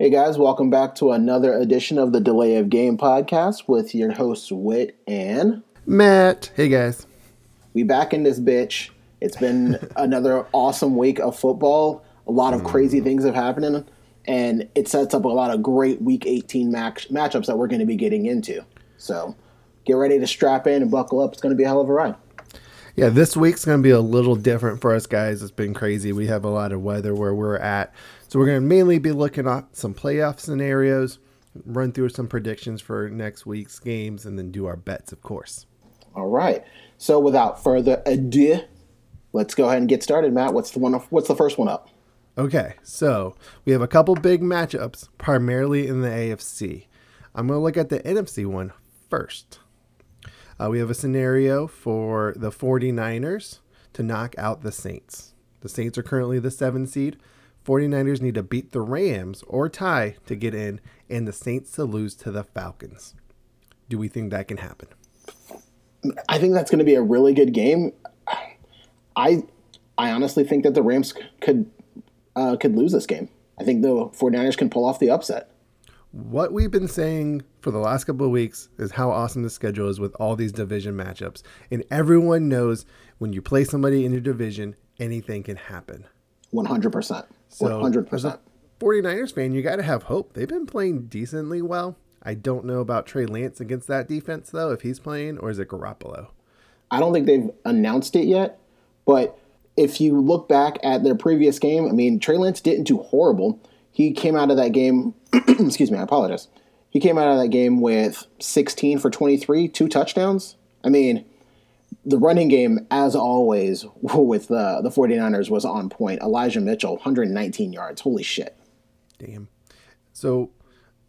Hey guys, welcome back to another edition of the Delay of Game podcast with your hosts Wit and Matt. Hey guys. We back in this bitch. It's been another awesome week of football. A lot of crazy mm. things have happened and it sets up a lot of great week 18 match matchups that we're going to be getting into. So, get ready to strap in and buckle up. It's going to be a hell of a ride. Yeah, this week's going to be a little different for us guys. It's been crazy. We have a lot of weather where we're at. So we're going to mainly be looking at some playoff scenarios, run through some predictions for next week's games, and then do our bets, of course. All right. So without further ado, let's go ahead and get started. Matt, what's the one? What's the first one up? Okay, so we have a couple big matchups, primarily in the AFC. I'm going to look at the NFC one first. Uh, we have a scenario for the 49ers to knock out the Saints. The Saints are currently the seven seed. 49ers need to beat the Rams or tie to get in, and the Saints to lose to the Falcons. Do we think that can happen? I think that's going to be a really good game. I I honestly think that the Rams could uh, could lose this game. I think the 49ers can pull off the upset. What we've been saying for the last couple of weeks is how awesome the schedule is with all these division matchups. And everyone knows when you play somebody in your division, anything can happen. 100%. So 100%. As a 49ers fan, you got to have hope. They've been playing decently well. I don't know about Trey Lance against that defense, though, if he's playing, or is it Garoppolo? I don't think they've announced it yet, but if you look back at their previous game, I mean, Trey Lance didn't do horrible. He came out of that game, excuse me, I apologize. He came out of that game with 16 for 23, two touchdowns. I mean, the running game, as always, with the, the 49ers was on point. Elijah Mitchell, 119 yards. Holy shit. Damn. So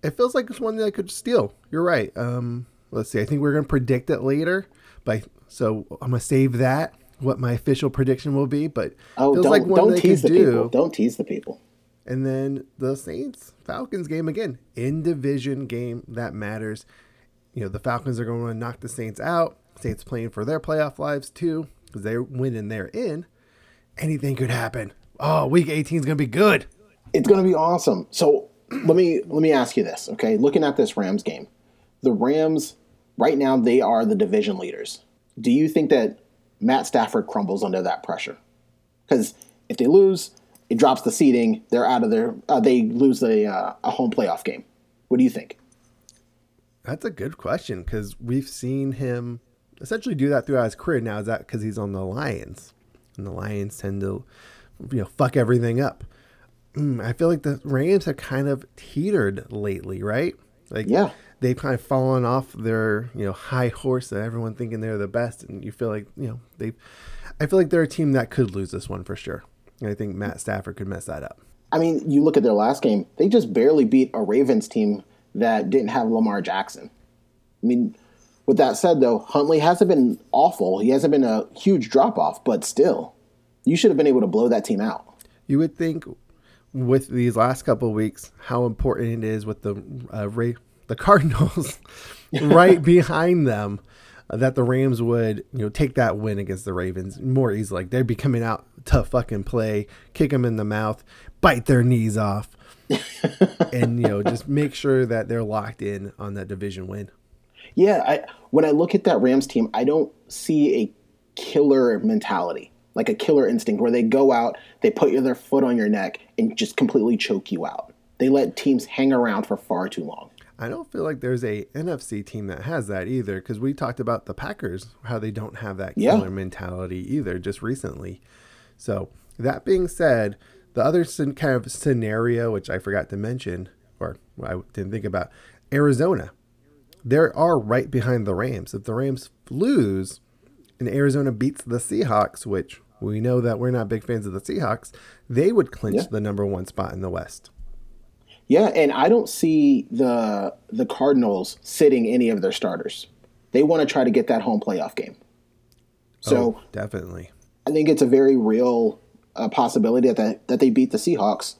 it feels like it's one that I could steal. You're right. Um, let's see. I think we're going to predict it later. But so I'm going to save that, what my official prediction will be. But oh, feels don't, like one don't tease the do. people. Don't tease the people. And then the Saints Falcons game again, in division game that matters. You know, the Falcons are going to knock the Saints out. Saints playing for their playoff lives too, because they're winning, they're in. Anything could happen. Oh, week 18 is going to be good. It's going to be awesome. So let me let me ask you this, okay? Looking at this Rams game, the Rams right now they are the division leaders. Do you think that Matt Stafford crumbles under that pressure? Because if they lose, it drops the seeding. They're out of their. Uh, they lose a uh, a home playoff game. What do you think? That's a good question because we've seen him essentially do that throughout his career. Now is that because he's on the Lions, and the Lions tend to, you know, fuck everything up. Mm, I feel like the Rams have kind of teetered lately, right? Like, yeah, they've kind of fallen off their you know high horse that everyone thinking they're the best, and you feel like you know they. I feel like they're a team that could lose this one for sure. And I think Matt Stafford could mess that up. I mean, you look at their last game; they just barely beat a Ravens team that didn't have Lamar Jackson. I mean, with that said, though, Huntley hasn't been awful. He hasn't been a huge drop off, but still, you should have been able to blow that team out. You would think with these last couple weeks how important it is with the uh, Ray, the Cardinals right behind them uh, that the Rams would you know take that win against the Ravens more easily. Like they'd be coming out to fucking play, kick them in the mouth, bite their knees off, and you know just make sure that they're locked in on that division win. Yeah, I, when I look at that Rams team, I don't see a killer mentality, like a killer instinct where they go out, they put their foot on your neck, and just completely choke you out. They let teams hang around for far too long. I don't feel like there's a NFC team that has that either because we talked about the Packers, how they don't have that killer yeah. mentality either just recently. So, that being said, the other kind of scenario, which I forgot to mention, or I didn't think about, Arizona they are right behind the Rams. If the Rams lose and Arizona beats the Seahawks, which we know that we're not big fans of the Seahawks, they would clinch yeah. the number one spot in the West. Yeah, and I don't see the the Cardinals sitting any of their starters. They want to try to get that home playoff game. So oh, definitely, I think it's a very real uh, possibility that that they beat the Seahawks,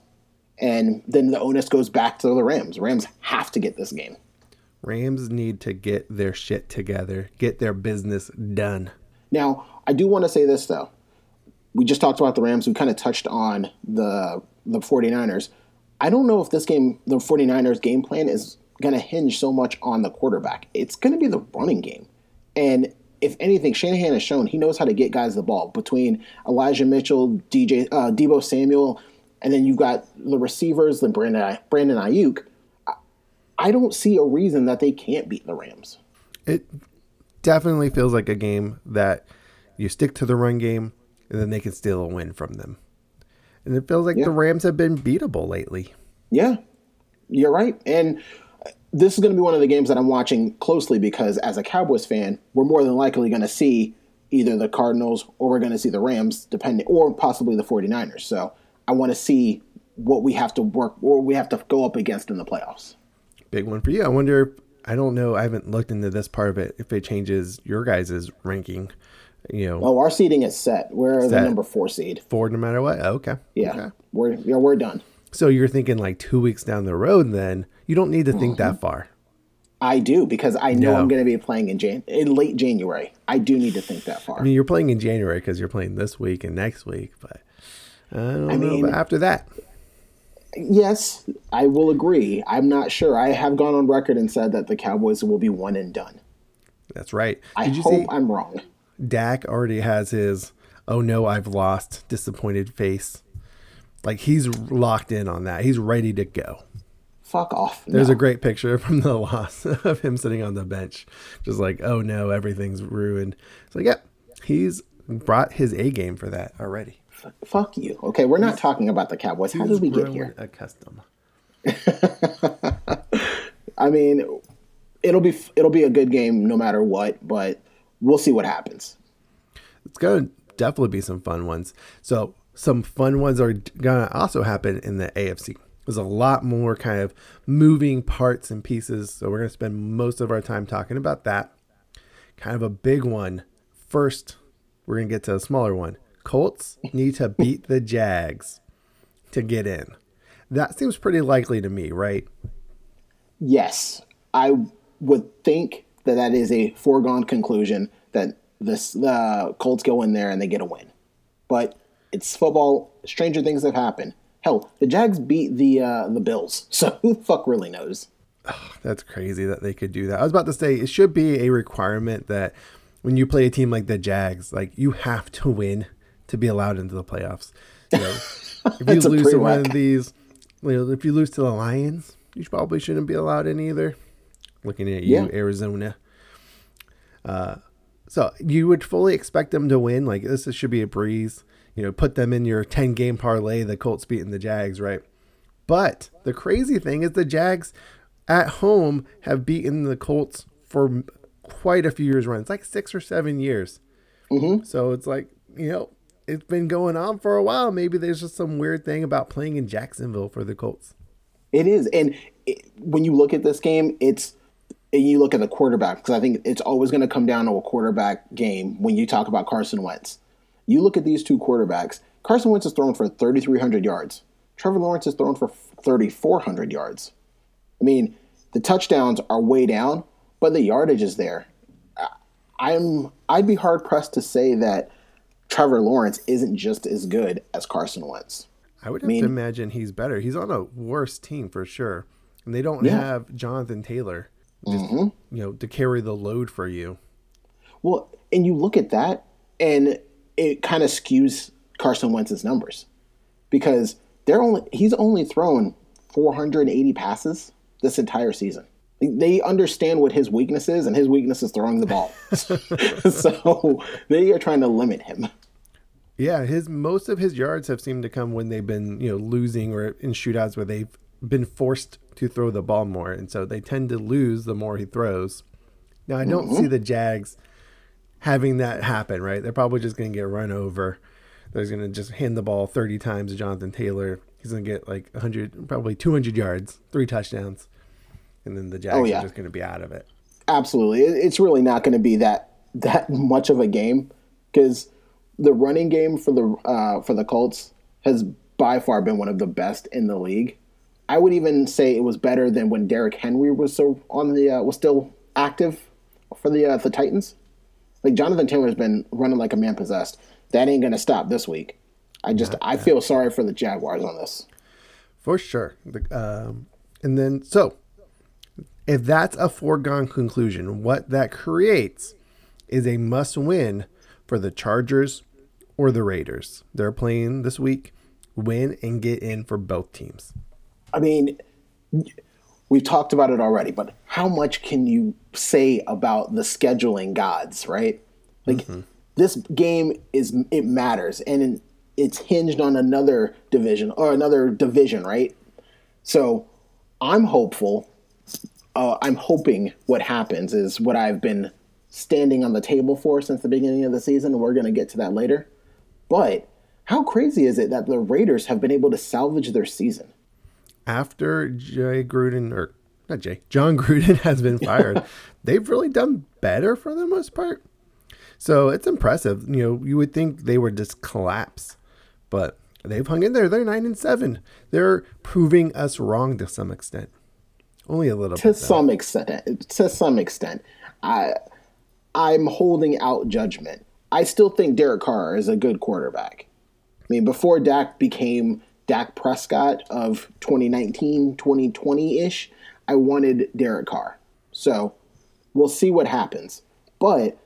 and then the onus goes back to the Rams. Rams have to get this game. Rams need to get their shit together, get their business done. Now, I do want to say this though. We just talked about the Rams. We kind of touched on the the 49ers. I don't know if this game, the 49ers game plan is going to hinge so much on the quarterback. It's going to be the running game. And if anything, Shanahan has shown he knows how to get guys the ball between Elijah Mitchell, DJ, uh, Deebo Samuel, and then you've got the receivers, the Brandon, Brandon Aiyuk. I don't see a reason that they can't beat the Rams. It definitely feels like a game that you stick to the run game and then they can steal a win from them. And it feels like yeah. the Rams have been beatable lately. Yeah, you're right. And this is going to be one of the games that I'm watching closely because as a Cowboys fan, we're more than likely going to see either the Cardinals or we're going to see the Rams, depending, or possibly the 49ers. So I want to see what we have to work or we have to go up against in the playoffs. Big one for you. I wonder. I don't know. I haven't looked into this part of it. If it changes your guys' ranking, you know. Oh, our seeding is set. We're set. the number four seed. Four, no matter what. Okay. Yeah, okay. we're yeah we're done. So you're thinking like two weeks down the road, then you don't need to think mm-hmm. that far. I do because I know no. I'm going to be playing in Jan in late January. I do need to think that far. I mean, you're playing in January because you're playing this week and next week, but I don't I know mean, after that. Yes, I will agree. I'm not sure. I have gone on record and said that the Cowboys will be one and done. That's right. I hope I'm wrong. Dak already has his "Oh no, I've lost" disappointed face. Like he's locked in on that. He's ready to go. Fuck off. There's no. a great picture from the loss of him sitting on the bench, just like, "Oh no, everything's ruined." It's like, yeah, he's brought his A game for that already. Fuck you. Okay, we're not talking about the Cowboys. How did we get here? A custom. I mean, it'll be it'll be a good game no matter what, but we'll see what happens. It's gonna definitely be some fun ones. So some fun ones are gonna also happen in the AFC. There's a lot more kind of moving parts and pieces, so we're gonna spend most of our time talking about that. Kind of a big one first. We're gonna get to a smaller one. Colts need to beat the Jags to get in. That seems pretty likely to me, right? Yes, I would think that that is a foregone conclusion that this the Colts go in there and they get a win. But it's football. Stranger things have happened. Hell, the Jags beat the uh, the Bills, so who the fuck really knows? Oh, that's crazy that they could do that. I was about to say it should be a requirement that when you play a team like the Jags, like you have to win to be allowed into the playoffs. You know, if you lose to one of these, you know, if you lose to the Lions, you probably shouldn't be allowed in either. Looking at you, yeah. Arizona. Uh, so you would fully expect them to win. Like this should be a breeze. You know, put them in your 10 game parlay, the Colts beating the Jags, right? But the crazy thing is the Jags at home have beaten the Colts for quite a few years run. It's like six or seven years. Mm-hmm. So it's like, you know, it's been going on for a while. Maybe there's just some weird thing about playing in Jacksonville for the Colts. It is. And it, when you look at this game, it's and you look at the quarterback because I think it's always going to come down to a quarterback game when you talk about Carson Wentz. You look at these two quarterbacks. Carson Wentz is thrown for 3,300 yards. Trevor Lawrence is thrown for 3,400 yards. I mean, the touchdowns are way down, but the yardage is there. I'm I'd be hard pressed to say that Trevor Lawrence isn't just as good as Carson Wentz. I would have I mean, to imagine he's better. He's on a worse team for sure, and they don't yeah. have Jonathan Taylor just, mm-hmm. you know, to carry the load for you. Well, and you look at that, and it kind of skews Carson Wentz's numbers because they're only he's only thrown 480 passes this entire season. They understand what his weakness is, and his weakness is throwing the ball. so they are trying to limit him. Yeah, his most of his yards have seemed to come when they've been you know losing or in shootouts where they've been forced to throw the ball more, and so they tend to lose the more he throws. Now, I don't mm-hmm. see the Jags having that happen, right? They're probably just going to get run over. They're going to just hand the ball 30 times to Jonathan Taylor. He's going to get like 100, probably 200 yards, three touchdowns, and then the Jags oh, yeah. are just going to be out of it. Absolutely, it's really not going to be that that much of a game because the running game for the uh, for the Colts has by far been one of the best in the league. I would even say it was better than when Derrick Henry was so on the uh, was still active for the uh, the Titans. Like Jonathan Taylor's been running like a man possessed. That ain't gonna stop this week. I just I feel sorry for the Jaguars on this. For sure. The, um, and then, so if that's a foregone conclusion, what that creates is a must win for the Chargers or the Raiders. They're playing this week. Win and get in for both teams. I mean, we've talked about it already, but how much can you say about the scheduling gods, right? Like mm-hmm. this game is it matters and it's hinged on another division or another division, right? So I'm hopeful. Uh, I'm hoping what happens is what I've been standing on the table for since the beginning of the season. We're going to get to that later. But how crazy is it that the Raiders have been able to salvage their season? After Jay Gruden, or not Jay, Jon Gruden has been fired, they've really done better for the most part. So it's impressive. You know, you would think they would just collapse, but they've hung in there. They're nine and seven. They're proving us wrong to some extent. Only a little to bit. To some extent. To some extent. I I'm holding out judgment. I still think Derek Carr is a good quarterback. I mean, before Dak became Dak Prescott of 2019, 2020 ish, I wanted Derek Carr. So we'll see what happens. But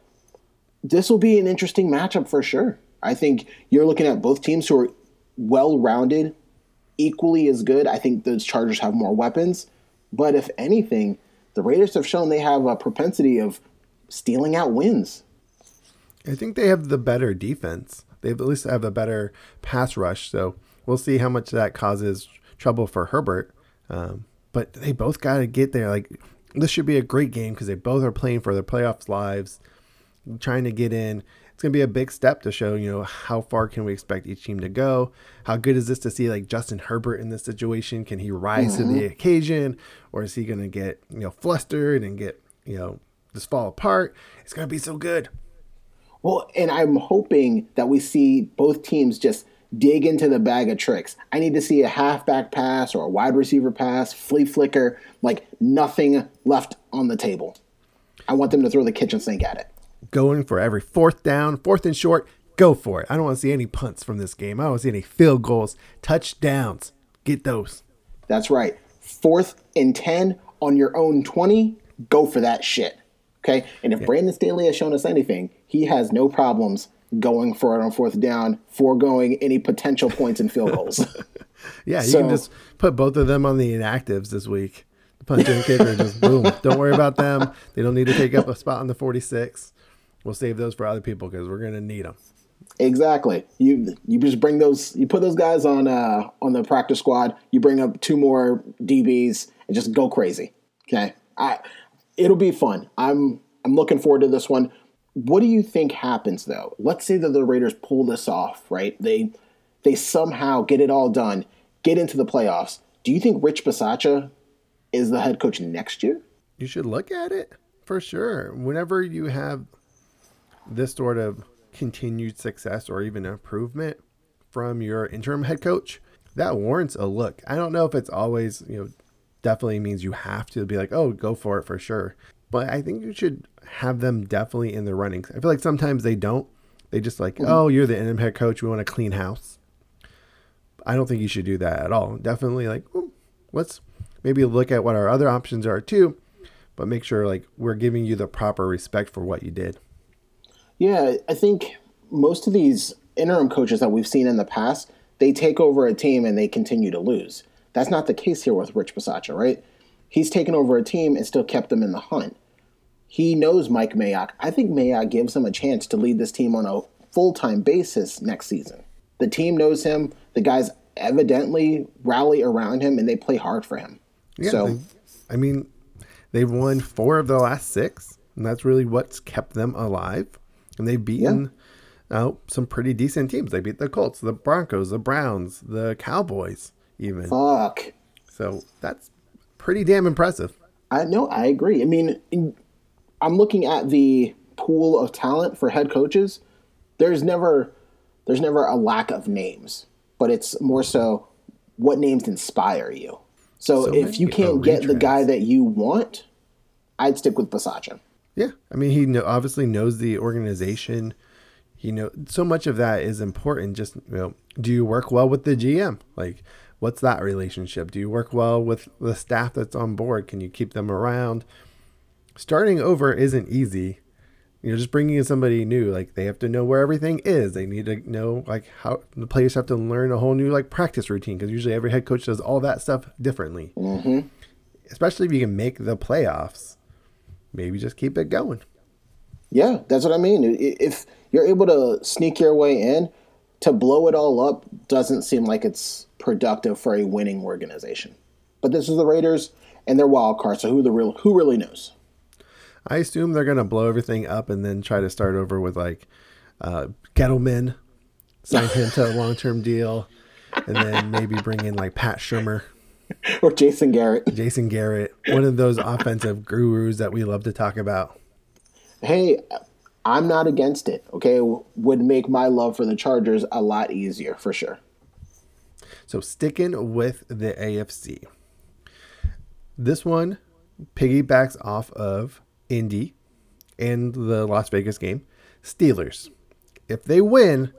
this will be an interesting matchup for sure. I think you're looking at both teams who are well rounded, equally as good. I think the Chargers have more weapons. But if anything, the Raiders have shown they have a propensity of stealing out wins. I think they have the better defense. They at least have a better pass rush. So we'll see how much that causes trouble for Herbert. Um, but they both got to get there. Like this should be a great game because they both are playing for their playoffs lives, trying to get in. It's gonna be a big step to show you know how far can we expect each team to go. How good is this to see like Justin Herbert in this situation? Can he rise mm-hmm. to the mm-hmm. occasion, or is he gonna get you know flustered and get you know just fall apart? It's gonna be so good. Well, and I'm hoping that we see both teams just dig into the bag of tricks. I need to see a halfback pass or a wide receiver pass, flea flicker, like nothing left on the table. I want them to throw the kitchen sink at it. Going for every fourth down, fourth and short, go for it. I don't want to see any punts from this game. I don't want to see any field goals, touchdowns. Get those. That's right. Fourth and 10 on your own 20, go for that shit. Okay. And if yeah. Brandon Staley has shown us anything, he has no problems going for it on fourth down, foregoing any potential points and field goals. yeah, you can just put both of them on the inactives this week. The punch and kicker, just boom. Don't worry about them. They don't need to take up a spot on the 46. We'll save those for other people because we're going to need them. Exactly. You you just bring those. You put those guys on uh, on the practice squad. You bring up two more DBs and just go crazy. Okay. I it'll be fun. I'm I'm looking forward to this one. What do you think happens though? Let's say that the Raiders pull this off, right? They they somehow get it all done, get into the playoffs. Do you think Rich Bisaccia is the head coach next year? You should look at it for sure. Whenever you have this sort of continued success or even improvement from your interim head coach, that warrants a look. I don't know if it's always, you know, definitely means you have to be like, oh, go for it for sure. But I think you should have them definitely in the running. I feel like sometimes they don't. They just like, mm-hmm. oh, you're the interim head coach. We want a clean house. I don't think you should do that at all. Definitely like, let's maybe look at what our other options are too, but make sure like we're giving you the proper respect for what you did. Yeah, I think most of these interim coaches that we've seen in the past, they take over a team and they continue to lose. That's not the case here with Rich Bisaccia, right? He's taken over a team and still kept them in the hunt. He knows Mike Mayock. I think Mayock gives him a chance to lead this team on a full time basis next season. The team knows him. The guys evidently rally around him and they play hard for him. Yeah, so, they, I mean, they've won four of the last six, and that's really what's kept them alive. And they've beaten yeah. uh, some pretty decent teams. They beat the Colts, the Broncos, the Browns, the Cowboys even. Fuck. So that's pretty damn impressive. I know. I agree. I mean, I'm looking at the pool of talent for head coaches. There's never there's never a lack of names, but it's more so what names inspire you. So, so if you can't get the guy that you want, I'd stick with Bisaccia. Yeah, I mean, he know, obviously knows the organization. He know so much of that is important. Just you know, do you work well with the GM? Like, What's that relationship? Do you work well with the staff that's on board? Can you keep them around? Starting over isn't easy. You know, just bringing in somebody new. Like they have to know where everything is. They need to know like how the players have to learn a whole new like practice routine because usually every head coach does all that stuff differently. Mm-hmm. Especially if you can make the playoffs, maybe just keep it going. Yeah, that's what I mean. If you're able to sneak your way in, to blow it all up doesn't seem like it's productive for a winning organization. But this is the Raiders and their wild card, so who the real who really knows? I assume they're gonna blow everything up and then try to start over with like uh, Gettleman, sign him to a long term deal, and then maybe bring in like Pat Shurmur or Jason Garrett. Jason Garrett, one of those offensive gurus that we love to talk about. Hey, I'm not against it. Okay, would make my love for the Chargers a lot easier for sure. So sticking with the AFC, this one piggybacks off of Indy and the Las Vegas game. Steelers, if they win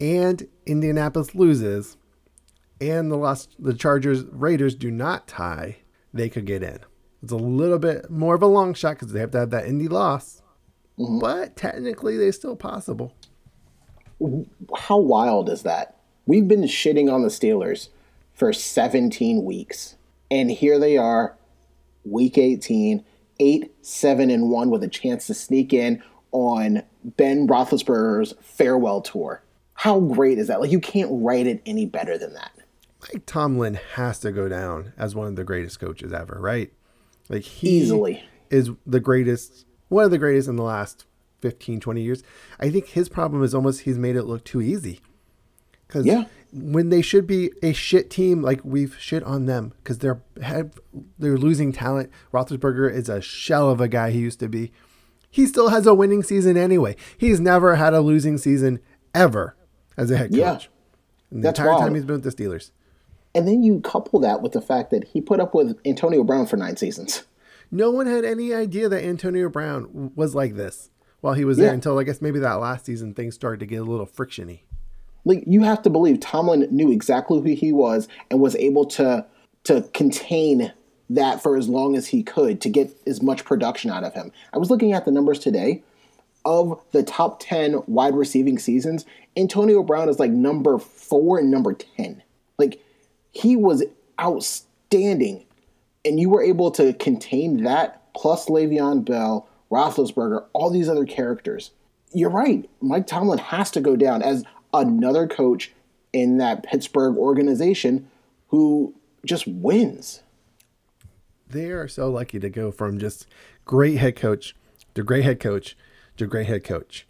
and Indianapolis loses, and the Los the Chargers Raiders do not tie, they could get in. It's a little bit more of a long shot because they have to have that Indy loss Mm-hmm. But technically, they're still possible. How wild is that? We've been shitting on the Steelers for 17 weeks. And here they are, week 18, 8 7 and 1 with a chance to sneak in on Ben Roethlisberger's farewell tour. How great is that? Like, you can't write it any better than that. Mike Tomlin has to go down as one of the greatest coaches ever, right? Like, he easily is the greatest one of the greatest in the last 15, 20 years. I think his problem is almost he's made it look too easy. Because yeah. When they should be a shit team, like we've shit on them because they're have, they're losing talent. Roethlisberger is a shell of a guy he used to be. He still has a winning season anyway. He's never had a losing season ever as a head coach. Yeah. the That's entire wild. time he's been with the Steelers. And then you couple that with the fact that he put up with Antonio Brown for nine seasons. No one had any idea that Antonio Brown was like this while he was yeah. there until I guess maybe that last season things started to get a little frictiony. Like you have to believe Tomlin knew exactly who he was and was able to to contain that for as long as he could to get as much production out of him. I was looking at the numbers today of the top 10 wide receiving seasons, Antonio Brown is like number 4 and number 10. Like he was outstanding and you were able to contain that plus Le'Veon Bell, Roethlisberger, all these other characters. You're right. Mike Tomlin has to go down as another coach in that Pittsburgh organization who just wins. They are so lucky to go from just great head coach to great head coach to great head coach.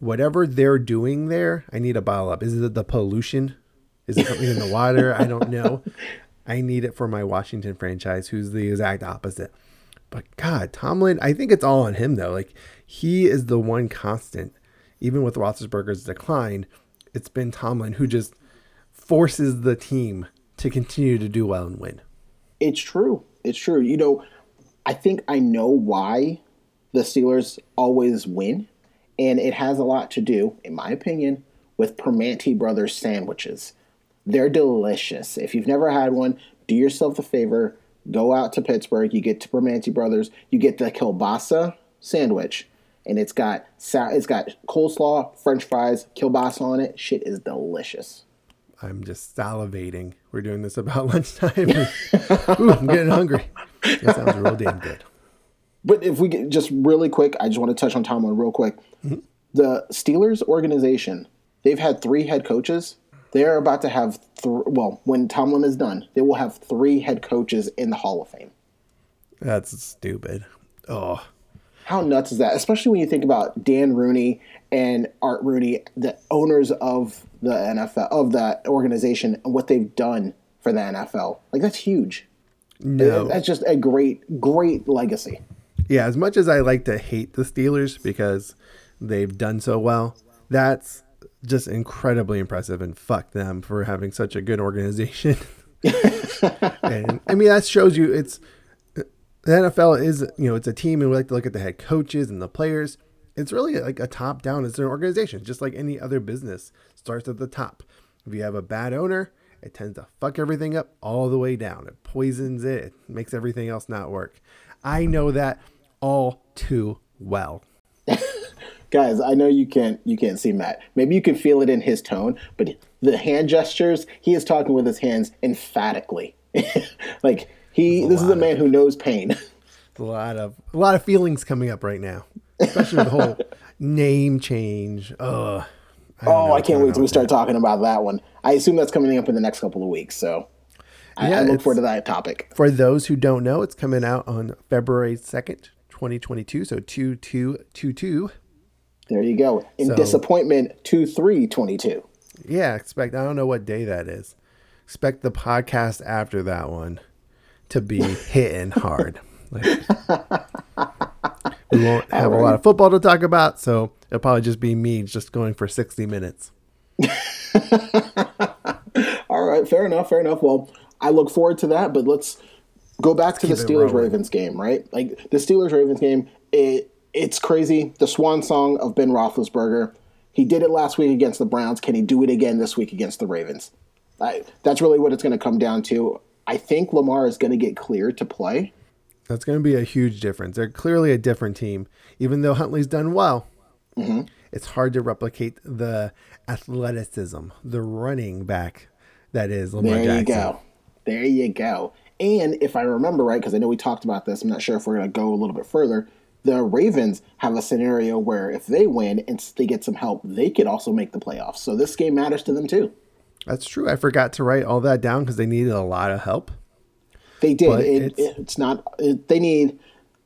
Whatever they're doing there, I need a bottle up. Is it the pollution? Is it something in the water? I don't know. I need it for my Washington franchise, who's the exact opposite. But God, Tomlin, I think it's all on him though. Like he is the one constant, even with Roethlisberger's decline. It's been Tomlin who just forces the team to continue to do well and win. It's true. It's true. You know, I think I know why the Steelers always win, and it has a lot to do, in my opinion, with Primanti Brothers sandwiches. They're delicious. If you've never had one, do yourself the favor, go out to Pittsburgh. You get to Primanti Brothers. You get the kielbasa sandwich, and it's got it's got coleslaw, French fries, kielbasa on it. Shit is delicious. I'm just salivating. We're doing this about lunchtime. Ooh, I'm getting hungry. It sounds real damn good. But if we get just really quick, I just want to touch on Tomlin real quick. Mm-hmm. The Steelers organization, they've had three head coaches they're about to have th- well when tomlin is done they will have three head coaches in the hall of fame that's stupid oh how nuts is that especially when you think about dan rooney and art rooney the owners of the nfl of that organization and what they've done for the nfl like that's huge no. that's just a great great legacy yeah as much as i like to hate the steelers because they've done so well that's just incredibly impressive and fuck them for having such a good organization. and I mean that shows you it's the NFL is you know it's a team and we like to look at the head coaches and the players. It's really like a top down. It's an organization, just like any other business starts at the top. If you have a bad owner it tends to fuck everything up all the way down. It poisons it, it makes everything else not work. I know that all too well. Guys, I know you can't you can't see Matt. Maybe you can feel it in his tone, but the hand gestures, he is talking with his hands emphatically. like he this is a man who knows pain. a lot of a lot of feelings coming up right now. Especially the whole name change. Ugh. I oh, I can't wait till we start that. talking about that one. I assume that's coming up in the next couple of weeks. So I, yeah, I look forward to that topic. For those who don't know, it's coming out on February 2nd, 2022. So 2222. There you go. In so, disappointment, 2322. Yeah, expect, I don't know what day that is. Expect the podcast after that one to be hitting hard. Like, we won't have right. a lot of football to talk about, so it'll probably just be me just going for 60 minutes. All right, fair enough, fair enough. Well, I look forward to that, but let's go back let's to the Steelers Ravens game, right? Like the Steelers Ravens game, it it's crazy. The swan song of Ben Roethlisberger. He did it last week against the Browns. Can he do it again this week against the Ravens? I, that's really what it's going to come down to. I think Lamar is going to get cleared to play. That's going to be a huge difference. They're clearly a different team, even though Huntley's done well. Mm-hmm. It's hard to replicate the athleticism, the running back that is Lamar there Jackson. There you go. There you go. And if I remember right, because I know we talked about this, I'm not sure if we're going to go a little bit further. The Ravens have a scenario where if they win and they get some help, they could also make the playoffs. So this game matters to them too. That's true. I forgot to write all that down because they needed a lot of help. They did. It, it's, it's, not. It, they need.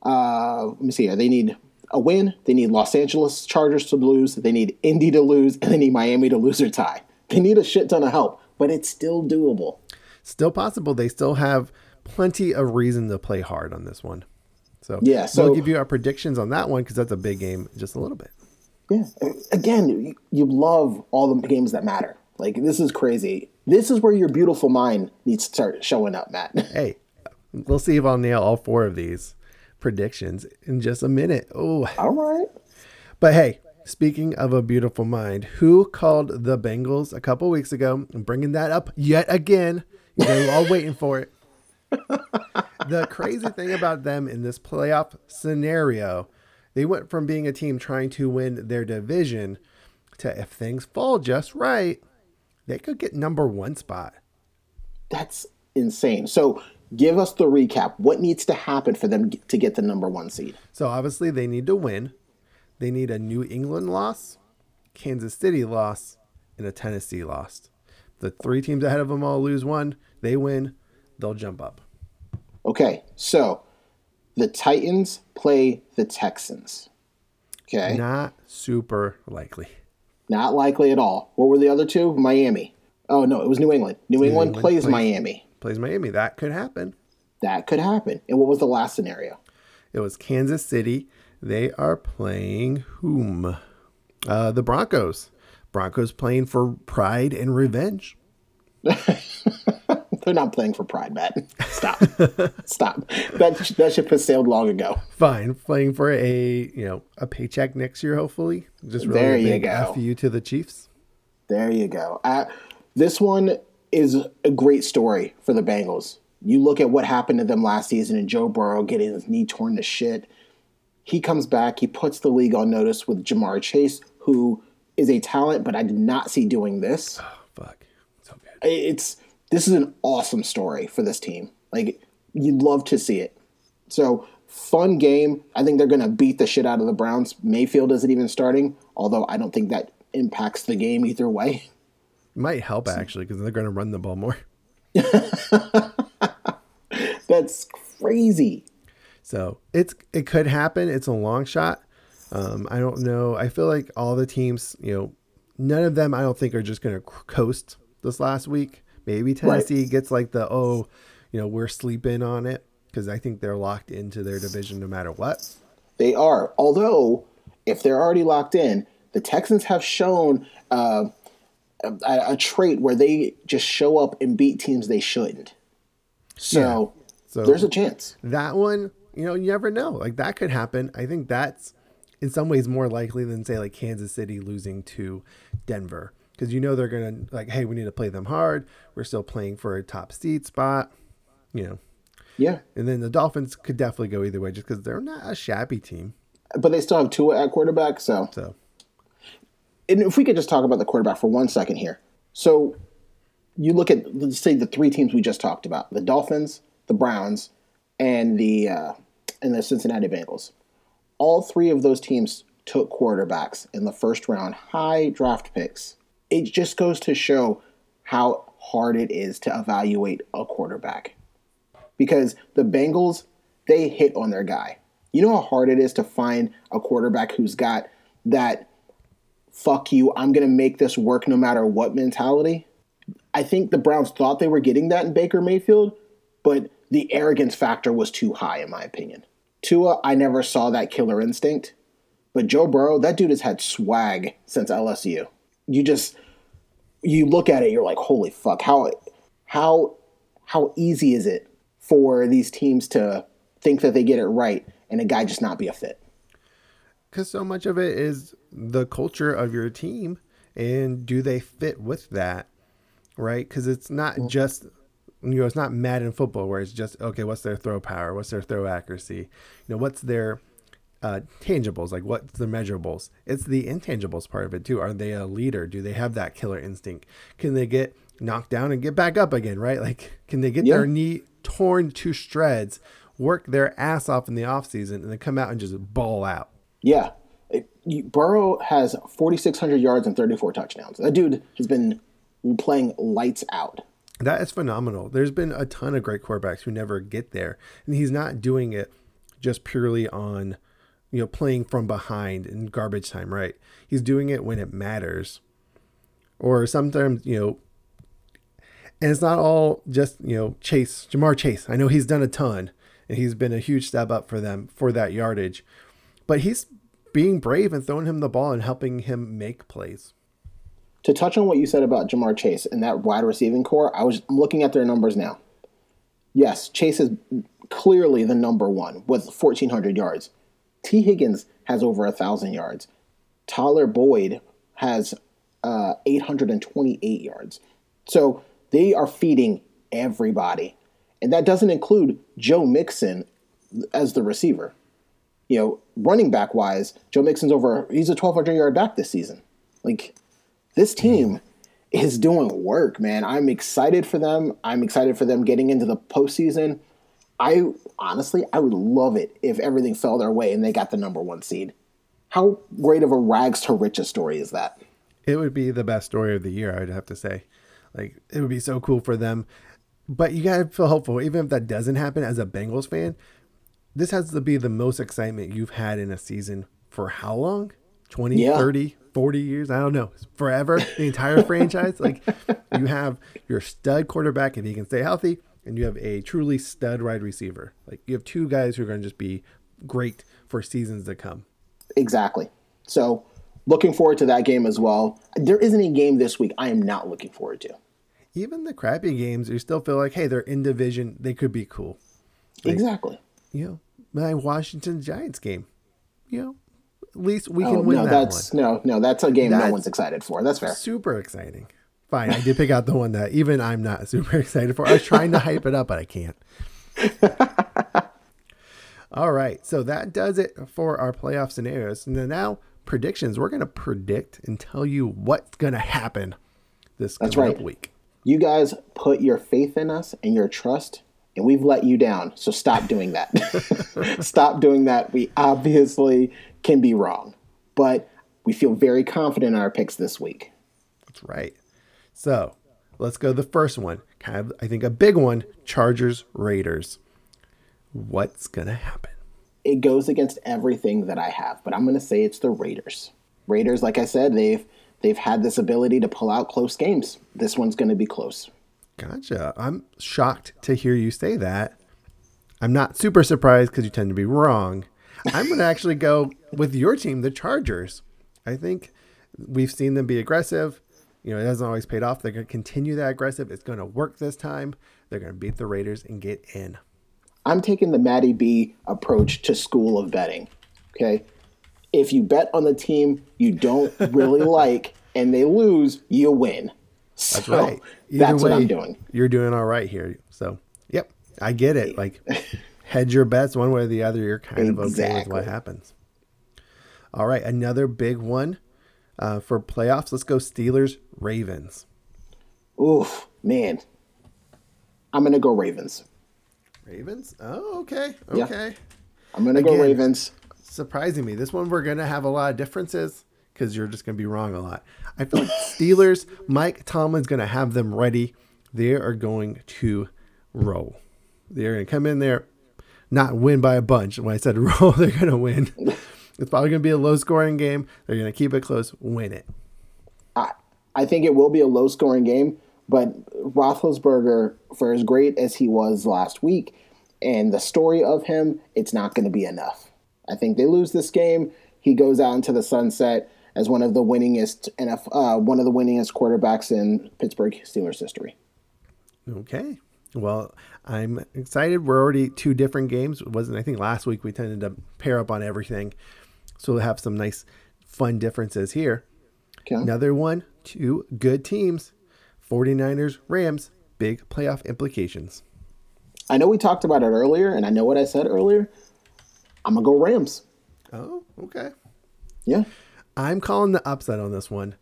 Uh, let me see here. They need a win. They need Los Angeles Chargers to lose. They need Indy to lose, and they need Miami to lose or tie. They need a shit ton of help, but it's still doable. Still possible. They still have plenty of reason to play hard on this one. So yeah, so we'll give you our predictions on that one because that's a big game, just a little bit. Yeah. Again, you love all the games that matter. Like this is crazy. This is where your beautiful mind needs to start showing up, Matt. hey, we'll see if I'll nail all four of these predictions in just a minute. Oh, all right. But hey, speaking of a beautiful mind, who called the Bengals a couple weeks ago? I'm bringing that up yet again. You are all waiting for it. the crazy thing about them in this playoff scenario, they went from being a team trying to win their division to if things fall just right, they could get number one spot. That's insane. So give us the recap. What needs to happen for them to get the number one seed? So obviously they need to win. They need a New England loss, Kansas City loss, and a Tennessee loss. The three teams ahead of them all lose one. They win. They'll jump up. Okay, so the Titans play the Texans. Okay. Not super likely. Not likely at all. What were the other two? Miami. Oh no, it was New England. New, New England, England, plays, plays Miami. Plays Miami. That could happen. That could happen. And what was the last scenario? It was Kansas City. They are playing whom? Uh, the Broncos. Broncos playing for pride and revenge. They're not playing for pride, Matt. Stop. Stop. That that ship has sailed long ago. Fine, playing for a you know a paycheck next year, hopefully. Just really there you go. F you to the Chiefs. There you go. Uh, this one is a great story for the Bengals. You look at what happened to them last season and Joe Burrow getting his knee torn to shit. He comes back. He puts the league on notice with Ja'Marr Chase, who is a talent, but I did not see doing this. Oh, fuck. So good. It's this is an awesome story for this team. Like you'd love to see it. So fun game. I think they're going to beat the shit out of the Browns. Mayfield isn't even starting, although I don't think that impacts the game either way. Might help actually because they're going to run the ball more. That's crazy. So it's it could happen. It's a long shot. Um, I don't know. I feel like all the teams, you know, none of them I don't think are just going to coast this last week. Maybe Tennessee right. gets like the oh, you know, we're sleeping on it because I think they're locked into their division no matter what. They are. Although, if they're already locked in, the Texans have shown uh, a, a, trait where they just show up and beat teams they shouldn't. So, yeah. so there's a chance. That one, you know, you never know. Like that could happen. I think that's in some ways more likely than say like Kansas City losing to Denver because you know they're gonna like, hey, we need to play them hard. We're still playing for a top seed spot, you know. Yeah. And then the Dolphins could definitely go either way, just because they're not a shabby team. But they still have Tua at quarterback, so. So. And if we could just talk about the quarterback for one second here. So, you look at let's say the three teams we just talked about: the Dolphins, the Browns, and the uh, and the Cincinnati Bengals. All three of those teams took quarterbacks in the first round, high draft picks. It just goes to show how hard it is to evaluate a quarterback. Because the Bengals, they hit on their guy. You know how hard it is to find a quarterback who's got that fuck you, I'm going to make this work no matter what mentality? I think the Browns thought they were getting that in Baker Mayfield, but the arrogance factor was too high, in my opinion. Tua, I never saw that killer instinct, but Joe Burrow, that dude has had swag since LSU. You just you look at it, you're like, holy fuck, how how how easy is it for these teams to think that they get it right and a guy just not be a fit? Because so much of it is the culture of your team, and do they fit with that, right? Because it's not mm-hmm. just you know, it's not Madden football where it's just okay. What's their throw power? What's their throw accuracy? You know, what's their uh, tangibles? Like what's the measurables? It's the intangibles part of it too. Are they a leader? Do they have that killer instinct? Can they get knocked down and get back up again? Right? Like, can they get yeah. their knee torn to shreds, work their ass off in the off season, and then come out and just ball out? Yeah. It, you, Burrow has 4,600 yards and 34 touchdowns. That dude has been playing lights out. That is phenomenal. There's been a ton of great quarterbacks who never get there, and he's not doing it just purely on, you know, playing from behind in garbage time, right? He's doing it when it matters, or sometimes, you know, and it's not all just you know Chase, Ja'Marr Chase. I know he's done a ton, and he's been a huge step up for them for that yardage, but he's being brave and throwing him the ball and helping him make plays to touch on what you said about Ja'Marr Chase and that wide receiving corps, I was looking at their numbers now. Yes, Chase is clearly the number one with 1,400 yards. Tee Higgins has over a thousand yards. Tyler Boyd has uh, 828 yards. So they are feeding everybody, and that doesn't include Joe Mixon as the receiver. You know, running back wise, Joe Mixon's over. He's a 1,200 yard back this season. Like this team is doing work, man. I'm excited for them. I'm excited for them getting into the postseason. I honestly, I would love it if everything fell their way and they got the number one seed. How great of a rags to riches story is that? It would be the best story of the year, I'd have to say. Like, it would be so cool for them. But you got to feel hopeful, even if that doesn't happen as a Bengals fan. This has to be the most excitement you've had in a season for how long? 20, yeah. 30, 40 years, I don't know, forever, the entire franchise. Like you have your stud quarterback if he can stay healthy, and you have a truly stud wide receiver. Like you have two guys who are going to just be great for seasons to come. Exactly. So looking forward to that game as well. There isn't a game this week I am not looking forward to. Even the crappy games, you still feel like, hey, they're in division, they could be cool. Like, exactly. You know, my Washington Giants game. You know, at least we can oh, win no, that that's, one. No, no, that's a game that's no one's excited for. That's fair. Super exciting. Fine, I did pick out the one that even I'm not super excited for. I was trying to hype it up, but I can't. All right, so that does it for our playoff scenarios. And then now predictions. We're going to predict and tell you what's going to happen this That's right. week. You guys put your faith in us and your trust, and we've let you down. So stop doing that. stop doing that. We obviously can be wrong, but we feel very confident in our picks this week. That's right. So let's go to the first one. Kind of, I think, a big one Chargers, Raiders. What's going to happen? It goes against everything that I have, but I'm going to say it's the Raiders. Raiders, like I said, they've they've had this ability to pull out close games. This one's going to be close. Gotcha. I'm shocked to hear you say that. I'm not super surprised because you tend to be wrong. I'm going to actually go with your team, the Chargers. I think we've seen them be aggressive. You know, it hasn't always paid off. They're going to continue that aggressive. It's going to work this time. They're going to beat the Raiders and get in. I'm taking the Matty B approach to school of betting. Okay. If you bet on the team you don't really like, and they lose, you win. So that's right. Either that's way, what I'm doing. You're doing all right here. So, yep, I get it. Like, hedge your bets one way or the other. You're kind of okay with what happens. All right, another big one uh, for playoffs. Let's go Steelers Ravens. Oof, man. I'm gonna go Ravens. Ravens? Oh, okay. Okay. Yeah. I'm gonna Again, go Ravens. Surprising me. This one we're gonna have a lot of differences because you're just gonna be wrong a lot. I feel like Steelers, Mike Tomlin's gonna have them ready. They are going to roll. They're gonna come in there, not win by a bunch. When I said roll, they're gonna win. It's probably gonna be a low scoring game. They're gonna keep it close, win it. I I think it will be a low scoring game, but Roethlisberger, for as great as he was last week, and the story of him, it's not going to be enough. I think they lose this game. He goes out into the sunset as one of the winningest NF, uh, one of the winningest quarterbacks in Pittsburgh Steelers history. Okay. Well, I'm excited. We're already two different games. It wasn't I think last week we tended to pair up on everything. So we'll have some nice fun differences here. Okay. Another one, two good teams. 49ers, Rams, big playoff implications. I know we talked about it earlier, and I know what I said earlier. I'm gonna go Rams. Oh, okay. Yeah. I'm calling the upset on this one.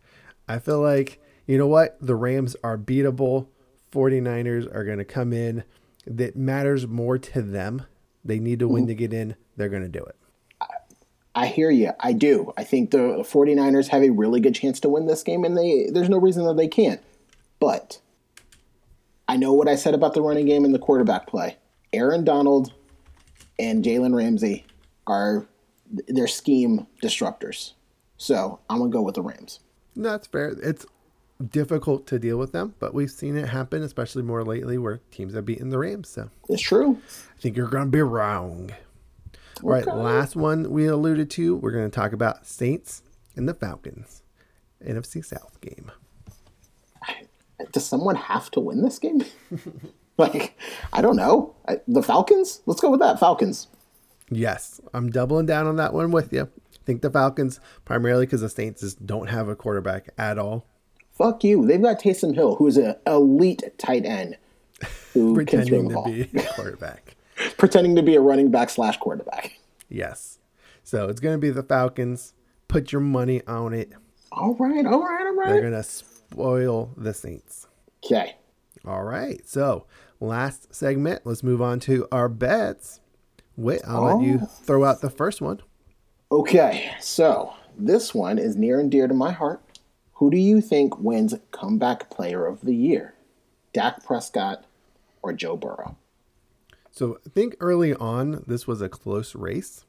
I feel like, you know what? The Rams are beatable. 49ers are going to come in. That matters more to them. They need to win mm-hmm. to get in. They're going to do it. I hear you. I do. I think the 49ers have a really good chance to win this game, and they there's no reason that they can't. But I know what I said about the running game and the quarterback play. Aaron Donald and Jalen Ramsey are their scheme disruptors. So I'm gonna go with the Rams. That's fair. It's difficult to deal with them, but we've seen it happen, especially more lately, where teams have beaten the Rams. So it's true. I think you're gonna be wrong. All right, last one we alluded to. We're gonna talk about Saints and the Falcons, NFC South game does someone have to win this game? like, I don't know. I, the Falcons? Let's go with that. Falcons. Yes, I'm doubling down on that one with you. I think the Falcons, primarily because the Saints just don't have a quarterback at all. Fuck you. They've got Taysom Hill, who is an elite tight end who pretending to be a quarterback, pretending to be a running back slash quarterback. Yes. So it's going to be the Falcons. Put your money on it. All right, all right, all right. They're going to spoil the Saints. Okay. All right. So, last segment, let's move on to our bets. Wait, I'll oh. let you oh. throw out the first one. Okay. So, this one is near and dear to my heart. Who do you think wins comeback player of the year? Dak Prescott or Joe Burrow? So, I think early on this was a close race,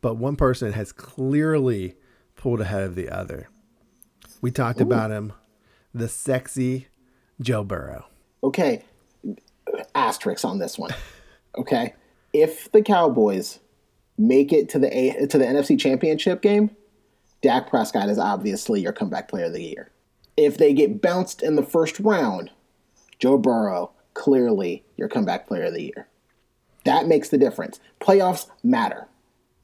but one person has clearly pulled ahead of the other. We talked Ooh. about him the sexy Joe Burrow. Okay, asterisks on this one. Okay, if the Cowboys make it to the A- to the NFC Championship game, Dak Prescott is obviously your comeback player of the year. If they get bounced in the first round, Joe Burrow clearly your comeback player of the year. That makes the difference. Playoffs matter.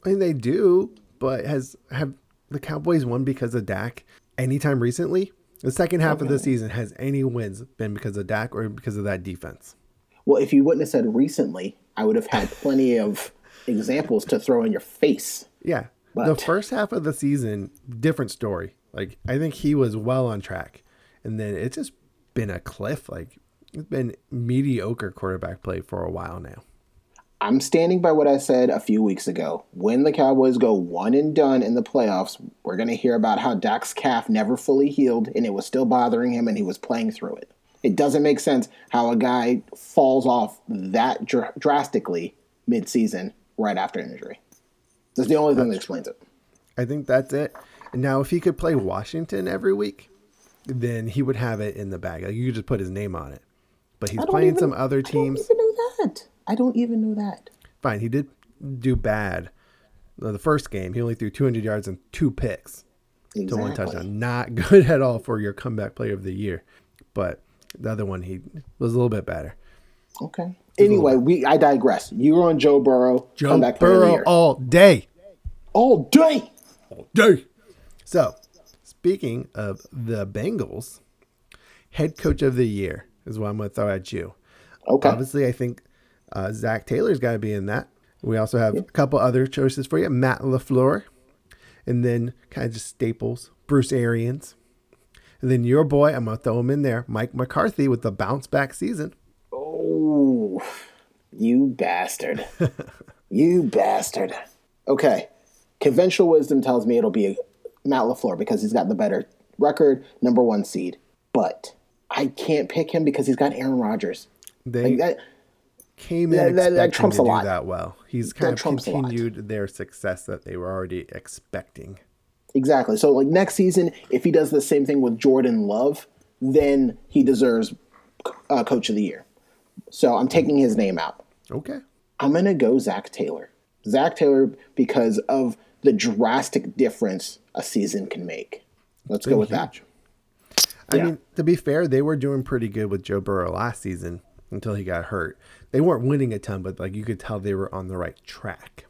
I mean, they do, but has have the Cowboys won because of Dak anytime recently? The second half okay. of the season has any wins been because of Dak or because of that defense? Well, if you wouldn't have said recently, I would have had plenty of examples to throw in your face. Yeah. But... The first half of the season, different story. Like I think he was well on track. And then it's just been a cliff. Like it's been mediocre quarterback play for a while now. I'm standing by what I said a few weeks ago. When the Cowboys go one and done in the playoffs, we're going to hear about how Dak's calf never fully healed and it was still bothering him and he was playing through it. It doesn't make sense how a guy falls off that dr- drastically mid-season right after an injury. That's the only thing that explains it. I think that's it. And now, if he could play Washington every week, then he would have it in the bag. Like you could just put his name on it. But he's playing even, some other teams. I don't even know that. I don't even know that. Fine, he did do bad. The first game, he only threw 200 yards and two picks exactly. to one touchdown. Not good at all for your comeback player of the year. But the other one, he was a little bit better. Okay. Anyway, we I digress. You were on Joe Burrow. Joe comeback Burrow all day. All day. All day. So, speaking of the Bengals, head coach of the year is what I'm going to throw at you. Okay. Obviously, I think uh, Zac Taylor's got to be in that. We also have yeah. a couple other choices for you Matt LaFleur, and then kind of just staples Bruce Arians. And then your boy, I'm going to throw him in there, Mike McCarthy with the bounce back season. Oh, you bastard. you bastard. Okay. Conventional wisdom tells me it'll be Matt LaFleur because he's got the better record, number one seed. But I can't pick him because he's got Aaron Rodgers. They like that, came in that, that, that to do lot. that well. He's kind of continued their success that they were already expecting. Exactly. So like next season, if he does the same thing with Jordan Love, then he deserves uh, Coach of the Year. So I'm taking his name out. Okay. I'm gonna go Zac Taylor. Zac Taylor because of the drastic difference a season can make. Let's go with huge. that. I yeah. mean, to be fair, they were doing pretty good with Joe Burrow last season until he got hurt. They weren't winning a ton, but like you could tell they were on the right track.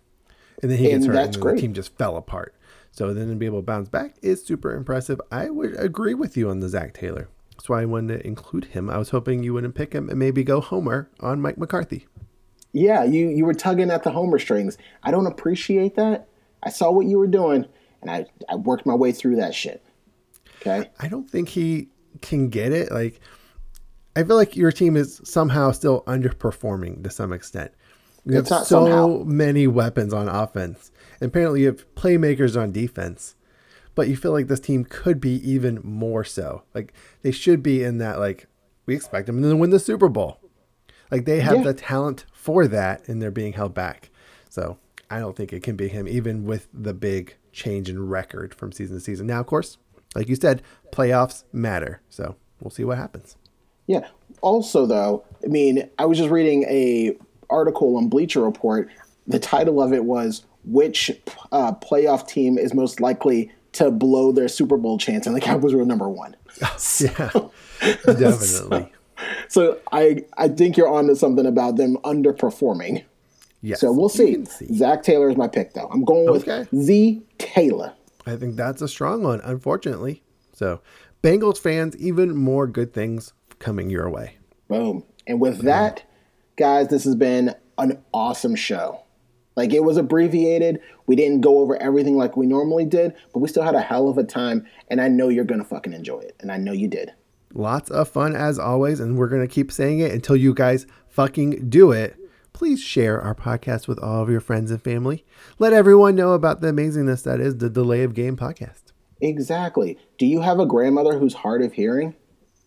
And then he gets and hurt, and the team just fell apart. So then to be able to bounce back is super impressive. I would agree with you on the Zac Taylor. That's why I wanted to include him. I was hoping you wouldn't pick him and maybe go Homer on Mike McCarthy. Yeah, you you were tugging at the Homer strings. I don't appreciate that. I saw what you were doing, and I I worked my way through that shit. Okay. I don't think he can get it. Like, I feel like your team is somehow still underperforming to some extent. You have so somehow. many weapons on offense. And apparently, you have playmakers on defense. But you feel like this team could be even more so. Like, they should be in that, like, we expect them to win the Super Bowl. Like, they have yeah. the talent for that, and they're being held back. So, I don't think it can be him, even with the big change in record from season to season. Now, of course, like you said, playoffs matter. So we'll see what happens. Yeah. Also, though, I mean, I was just reading a article on Bleacher Report. The title of it was "Which uh, playoff team is most likely to blow their Super Bowl chance?" And the Cowboys were number one. yeah, definitely. So, so, I I think you're onto something about them underperforming. Yes. So we'll see. see. Zac Taylor is my pick, though. I'm going with okay. Z Taylor. I think that's a strong one, unfortunately. So, Bengals fans, even more good things coming your way. Boom. And with that, guys, this has been an awesome show. Like it was abbreviated. We didn't go over everything like we normally did, but we still had a hell of a time. And I know you're going to fucking enjoy it. And I know you did. Lots of fun as always. And we're going to keep saying it until you guys fucking do it please share our podcast with all of your friends and family. Let everyone know about the amazingness that is the Delay of Game podcast. Exactly. Do you have a grandmother who's hard of hearing?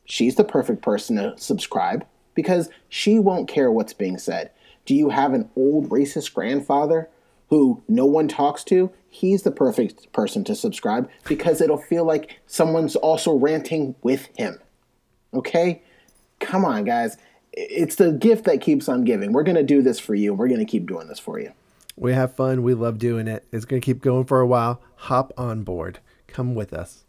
She's the perfect person to subscribe because she won't care what's being said. Do you have an old racist grandfather who no one talks to? He's the perfect person to subscribe because it'll feel like someone's also ranting with him. Okay? Come on, guys it's the gift that keeps on giving. We're going to do this for you. We're going to keep doing this for you. We have fun. We love doing it. It's going to keep going for a while. Hop on board. Come with us.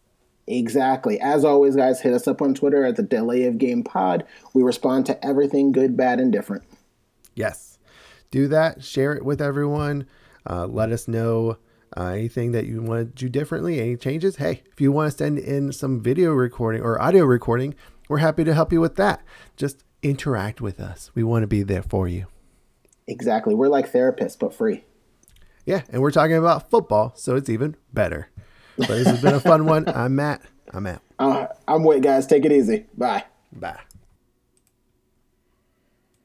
Exactly. As always, guys, hit us up on Twitter at the Delay of Game Pod. We respond to everything good, bad, and different. Yes. Do that. Share it with everyone. Uh, let us know uh, anything that you want to do differently, any changes. Hey, if you want to send in some video recording or audio recording, we're happy to help you with that. Just interact with us. We want to be there for you. Exactly. We're like therapists, but free. Yeah, and we're talking about football, so it's even better. But this has been a fun one. I'm Matt. I'm Matt. Uh, I'm Wait, guys. Take it easy. Bye. Bye.